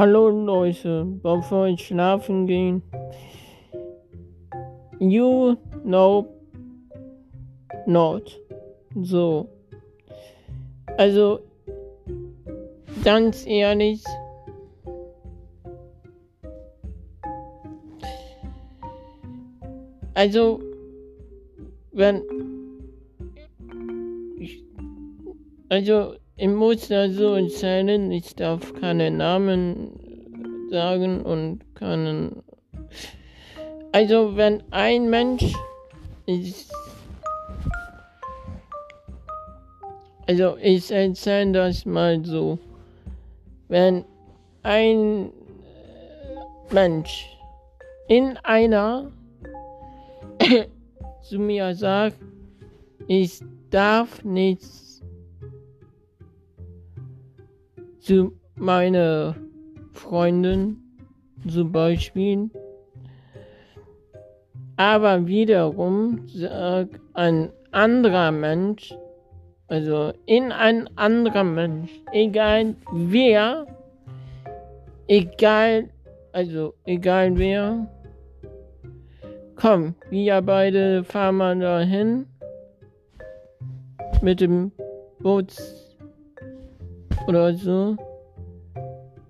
Hallo Leute, bevor ich schlafen gehe. You know not. So. Also, ganz ehrlich. Also, wenn. Ich, also, ich muss da so entscheiden, ich darf keine Namen sagen und keinen. Also, wenn ein Mensch ist. Also, ich erzähle das mal so. Wenn ein Mensch in einer zu mir sagt, ich darf nichts zu meiner Freundin zum Beispiel. Aber wiederum sagt ein anderer Mensch, also in ein anderer Mensch, egal wer, egal, also egal wer, komm, wir beide fahren mal dahin mit dem Boot oder so,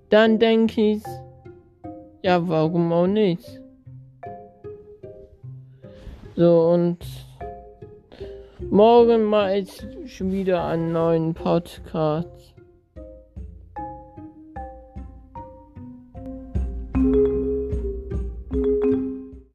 dann denke ich, ja, warum auch nicht? So, und morgen mal ich schon wieder einen neuen Podcast.